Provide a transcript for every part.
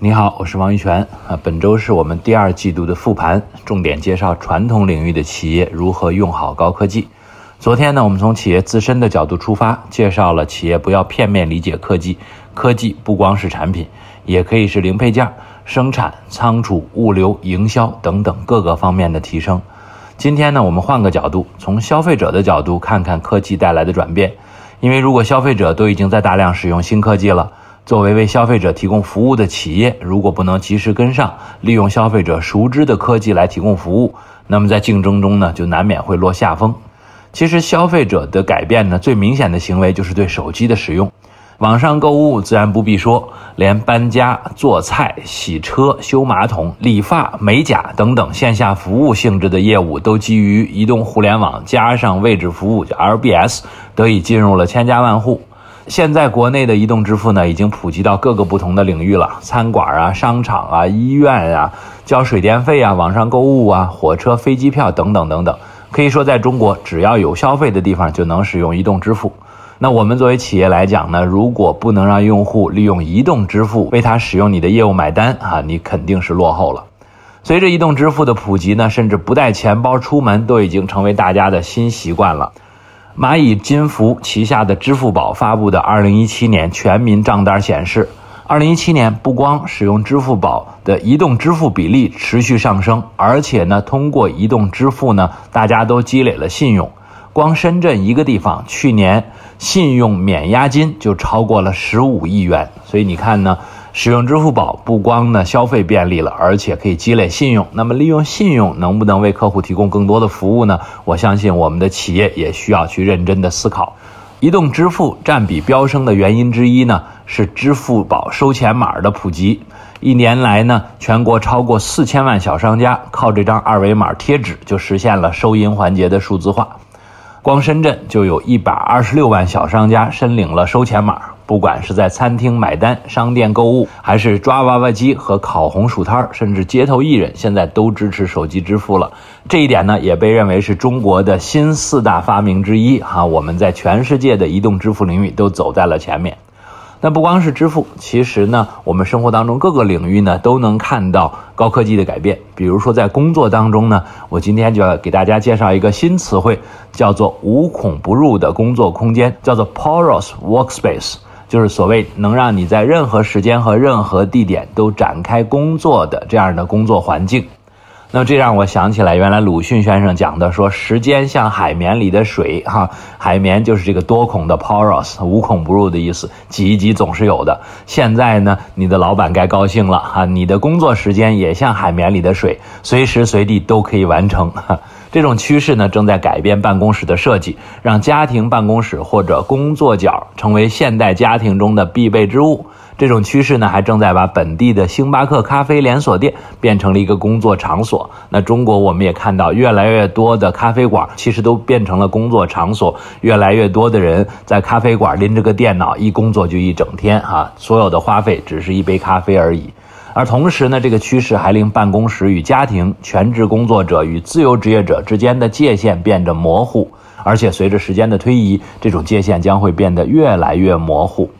你好，我是王玉泉啊。本周是我们第二季度的复盘，重点介绍传统领域的企业如何用好高科技。昨天呢，我们从企业自身的角度出发，介绍了企业不要片面理解科技，科技不光是产品，也可以是零配件、生产、仓储、物流、营销等等各个方面的提升。今天呢，我们换个角度，从消费者的角度看看科技带来的转变。因为如果消费者都已经在大量使用新科技了，作为为消费者提供服务的企业，如果不能及时跟上，利用消费者熟知的科技来提供服务，那么在竞争中呢，就难免会落下风。其实消费者的改变呢，最明显的行为就是对手机的使用。网上购物自然不必说，连搬家、做菜、洗车、修马桶、理发、美甲等等线下服务性质的业务，都基于移动互联网加上位置服务，叫 LBS，得以进入了千家万户。现在国内的移动支付呢，已经普及到各个不同的领域了，餐馆啊、商场啊、医院啊、交水电费啊、网上购物啊、火车、飞机票等等等等。可以说，在中国，只要有消费的地方，就能使用移动支付。那我们作为企业来讲呢，如果不能让用户利用移动支付为他使用你的业务买单啊，你肯定是落后了。随着移动支付的普及呢，甚至不带钱包出门都已经成为大家的新习惯了。蚂蚁金服旗下的支付宝发布的二零一七年全民账单显示，二零一七年不光使用支付宝的移动支付比例持续上升，而且呢，通过移动支付呢，大家都积累了信用。光深圳一个地方，去年信用免押金就超过了十五亿元。所以你看呢？使用支付宝不光呢消费便利了，而且可以积累信用。那么利用信用能不能为客户提供更多的服务呢？我相信我们的企业也需要去认真的思考。移动支付占比飙升的原因之一呢，是支付宝收钱码的普及。一年来呢，全国超过四千万小商家靠这张二维码贴纸就实现了收银环节的数字化。光深圳就有一百二十六万小商家申领了收钱码。不管是在餐厅买单、商店购物，还是抓娃娃机和烤红薯摊，甚至街头艺人，现在都支持手机支付了。这一点呢，也被认为是中国的新四大发明之一。哈，我们在全世界的移动支付领域都走在了前面。那不光是支付，其实呢，我们生活当中各个领域呢，都能看到高科技的改变。比如说在工作当中呢，我今天就要给大家介绍一个新词汇，叫做“无孔不入”的工作空间，叫做 Porous Workspace。就是所谓能让你在任何时间和任何地点都展开工作的这样的工作环境，那这让我想起来，原来鲁迅先生讲的说，时间像海绵里的水，哈，海绵就是这个多孔的 porous，无孔不入的意思，挤一挤总是有的。现在呢，你的老板该高兴了哈，你的工作时间也像海绵里的水，随时随地都可以完成。这种趋势呢，正在改变办公室的设计，让家庭办公室或者工作角成为现代家庭中的必备之物。这种趋势呢，还正在把本地的星巴克咖啡连锁店变成了一个工作场所。那中国我们也看到，越来越多的咖啡馆其实都变成了工作场所。越来越多的人在咖啡馆拎着个电脑，一工作就一整天啊，所有的花费只是一杯咖啡而已。而同时呢，这个趋势还令办公室与家庭、全职工作者与自由职业者之间的界限变得模糊，而且随着时间的推移，这种界限将会变得越来越模糊。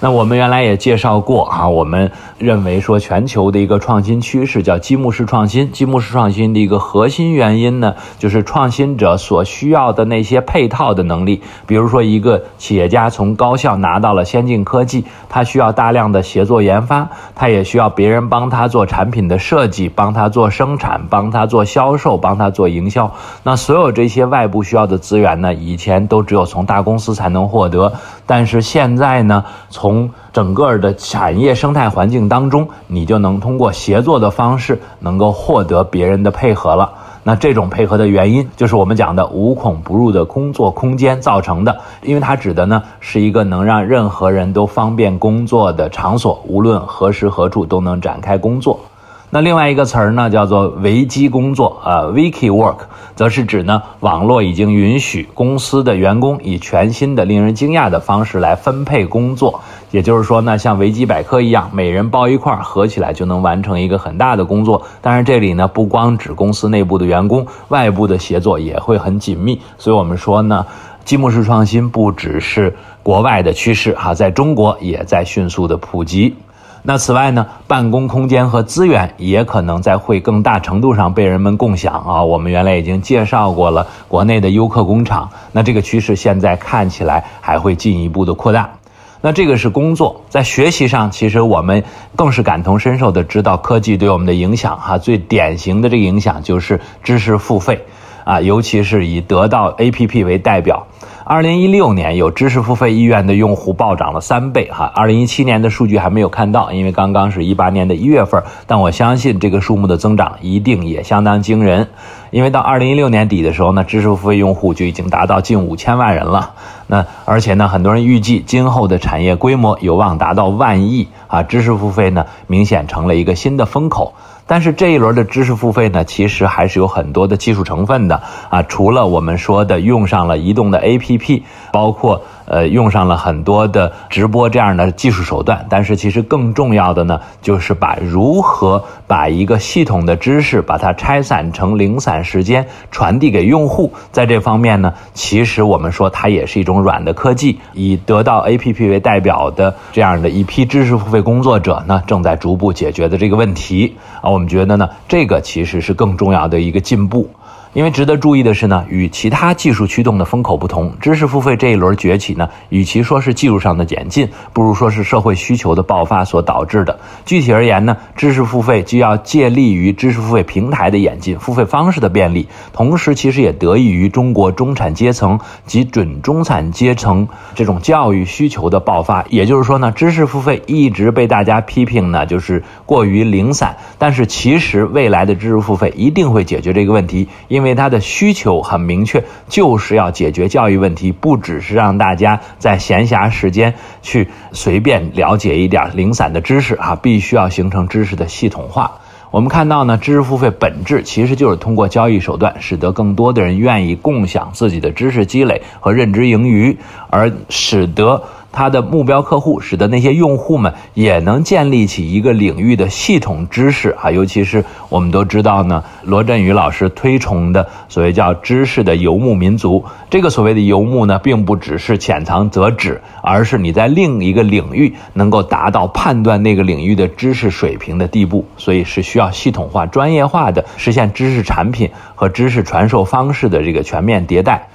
那我们原来也介绍过啊，我们认为说全球的一个创新趋势叫积木式创新。积木式创新的一个核心原因呢，就是创新者所需要的那些配套的能力。比如说，一个企业家从高校拿到了先进科技，他需要大量的协作研发，他也需要别人帮他做产品的设计，帮他做生产，帮他做销售，帮他做营销。那所有这些外部需要的资源呢，以前都只有从大公司才能获得，但是现在呢，从从整个的产业生态环境当中，你就能通过协作的方式，能够获得别人的配合了。那这种配合的原因，就是我们讲的无孔不入的工作空间造成的。因为它指的呢，是一个能让任何人都方便工作的场所，无论何时何处都能展开工作。那另外一个词儿呢，叫做维基工作啊，Wiki Work，则是指呢，网络已经允许公司的员工以全新的、令人惊讶的方式来分配工作。也就是说呢，像维基百科一样，每人包一块，合起来就能完成一个很大的工作。当然，这里呢，不光指公司内部的员工，外部的协作也会很紧密。所以我们说呢，积木式创新不只是国外的趋势哈，在中国也在迅速的普及。那此外呢，办公空间和资源也可能在会更大程度上被人们共享啊。我们原来已经介绍过了国内的优客工厂，那这个趋势现在看起来还会进一步的扩大。那这个是工作，在学习上，其实我们更是感同身受的知道科技对我们的影响哈。最典型的这个影响就是知识付费，啊，尤其是以得到 APP 为代表。二零一六年有知识付费意愿的用户暴涨了三倍哈。二零一七年的数据还没有看到，因为刚刚是一八年的一月份，但我相信这个数目的增长一定也相当惊人，因为到二零一六年底的时候呢，知识付费用户就已经达到近五千万人了。那而且呢，很多人预计今后的产业规模有望达到万亿啊，知识付费呢明显成了一个新的风口。但是这一轮的知识付费呢，其实还是有很多的技术成分的啊。除了我们说的用上了移动的 APP，包括呃用上了很多的直播这样的技术手段，但是其实更重要的呢，就是把如何把一个系统的知识把它拆散成零散时间传递给用户，在这方面呢，其实我们说它也是一种软的科技。以得到 APP 为代表的这样的一批知识付费工作者呢，正在逐步解决的这个问题啊。我们觉得呢，这个其实是更重要的一个进步。因为值得注意的是呢，与其他技术驱动的风口不同，知识付费这一轮崛起呢，与其说是技术上的演进，不如说是社会需求的爆发所导致的。具体而言呢，知识付费既要借力于知识付费平台的演进、付费方式的便利，同时其实也得益于中国中产阶层及准中产阶层这种教育需求的爆发。也就是说呢，知识付费一直被大家批评呢，就是过于零散，但是其实未来的知识付费一定会解决这个问题。因因为他的需求很明确，就是要解决教育问题，不只是让大家在闲暇时间去随便了解一点零散的知识啊，必须要形成知识的系统化。我们看到呢，知识付费本质其实就是通过交易手段，使得更多的人愿意共享自己的知识积累和认知盈余，而使得。它的目标客户，使得那些用户们也能建立起一个领域的系统知识啊，尤其是我们都知道呢，罗振宇老师推崇的所谓叫知识的游牧民族。这个所谓的游牧呢，并不只是浅尝辄止，而是你在另一个领域能够达到判断那个领域的知识水平的地步，所以是需要系统化、专业化的实现知识产品和知识传授方式的这个全面迭代。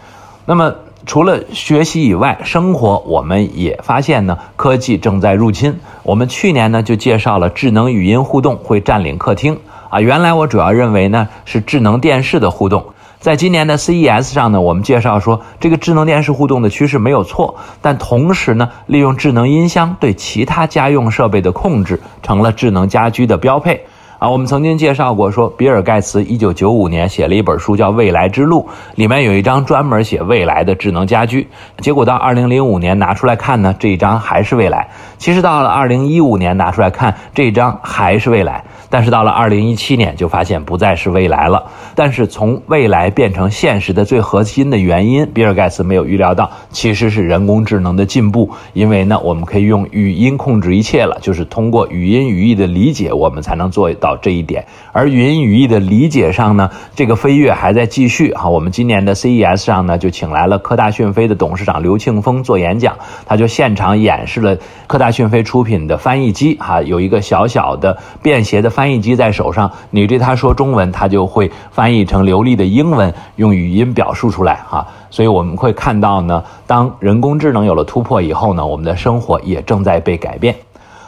那么。除了学习以外，生活我们也发现呢，科技正在入侵。我们去年呢就介绍了智能语音互动会占领客厅啊，原来我主要认为呢是智能电视的互动。在今年的 CES 上呢，我们介绍说这个智能电视互动的趋势没有错，但同时呢，利用智能音箱对其他家用设备的控制成了智能家居的标配。啊，我们曾经介绍过，说比尔盖茨一九九五年写了一本书叫《未来之路》，里面有一张专门写未来的智能家居。结果到二零零五年拿出来看呢，这一张还是未来。其实到了二零一五年拿出来看，这一张还是未来。但是到了二零一七年就发现不再是未来了。但是从未来变成现实的最核心的原因，比尔盖茨没有预料到，其实是人工智能的进步。因为呢，我们可以用语音控制一切了，就是通过语音语义的理解，我们才能做到。这一点，而语音语义的理解上呢，这个飞跃还在继续哈。我们今年的 CES 上呢，就请来了科大讯飞的董事长刘庆峰做演讲，他就现场演示了科大讯飞出品的翻译机哈，有一个小小的便携的翻翻译机在手上，你对他说中文，他就会翻译成流利的英文，用语音表述出来哈。所以我们会看到呢，当人工智能有了突破以后呢，我们的生活也正在被改变。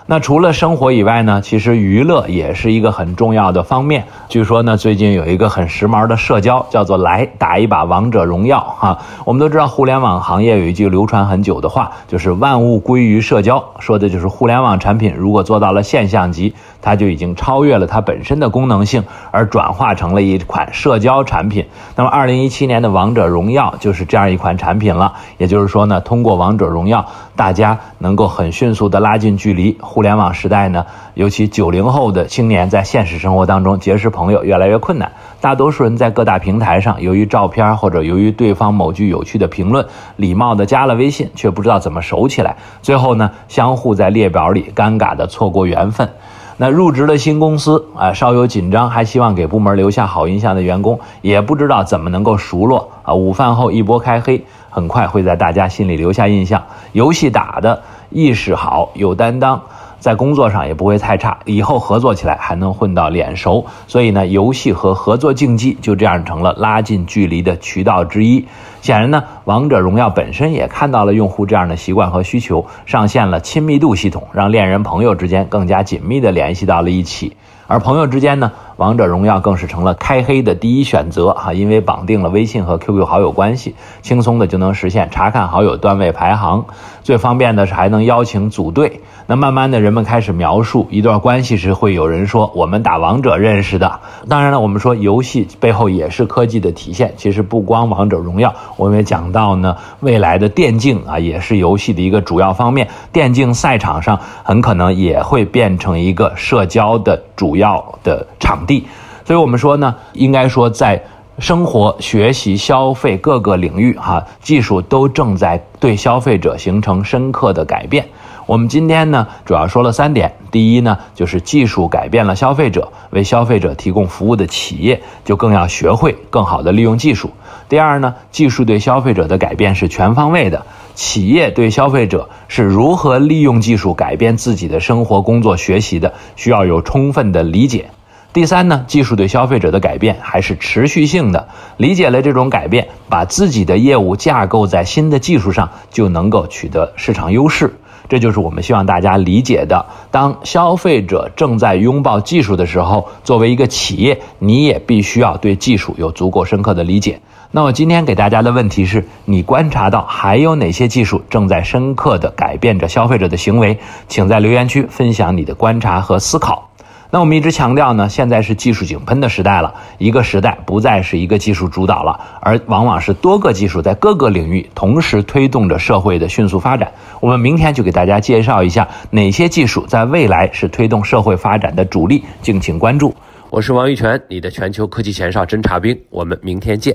那除了生活以外呢，其实娱乐也是一个很重要的方面。据说呢，最近有一个很时髦的社交，叫做“来打一把王者荣耀”哈。我们都知道，互联网行业有一句流传很久的话，就是“万物归于社交”，说的就是互联网产品如果做到了现象级。它就已经超越了它本身的功能性，而转化成了一款社交产品。那么，二零一七年的《王者荣耀》就是这样一款产品了。也就是说呢，通过《王者荣耀》，大家能够很迅速的拉近距离。互联网时代呢，尤其九零后的青年在现实生活当中结识朋友越来越困难。大多数人在各大平台上，由于照片或者由于对方某句有趣的评论，礼貌的加了微信，却不知道怎么熟起来。最后呢，相互在列表里尴尬的错过缘分。那入职了新公司啊，稍有紧张，还希望给部门留下好印象的员工，也不知道怎么能够熟络啊。午饭后一波开黑，很快会在大家心里留下印象。游戏打的意识好，有担当。在工作上也不会太差，以后合作起来还能混到脸熟。所以呢，游戏和合作竞技就这样成了拉近距离的渠道之一。显然呢，王者荣耀本身也看到了用户这样的习惯和需求，上线了亲密度系统，让恋人朋友之间更加紧密地联系到了一起。而朋友之间呢，王者荣耀更是成了开黑的第一选择哈，因为绑定了微信和 QQ 好友关系，轻松的就能实现查看好友段位排行。最方便的是还能邀请组队。那慢慢的人们开始描述一段关系时，会有人说我们打王者认识的。当然了，我们说游戏背后也是科技的体现。其实不光王者荣耀，我们也讲到呢，未来的电竞啊，也是游戏的一个主要方面。电竞赛场上很可能也会变成一个社交的主要的场地。所以我们说呢，应该说在生活、学习、消费各个领域，哈，技术都正在对消费者形成深刻的改变。我们今天呢，主要说了三点。第一呢，就是技术改变了消费者，为消费者提供服务的企业就更要学会更好的利用技术。第二呢，技术对消费者的改变是全方位的，企业对消费者是如何利用技术改变自己的生活、工作、学习的，需要有充分的理解。第三呢，技术对消费者的改变还是持续性的，理解了这种改变，把自己的业务架构在新的技术上，就能够取得市场优势。这就是我们希望大家理解的。当消费者正在拥抱技术的时候，作为一个企业，你也必须要对技术有足够深刻的理解。那我今天给大家的问题是：你观察到还有哪些技术正在深刻的改变着消费者的行为？请在留言区分享你的观察和思考。那我们一直强调呢，现在是技术井喷的时代了。一个时代不再是一个技术主导了，而往往是多个技术在各个领域同时推动着社会的迅速发展。我们明天就给大家介绍一下哪些技术在未来是推动社会发展的主力，敬请关注。我是王玉泉，你的全球科技前哨侦察兵。我们明天见。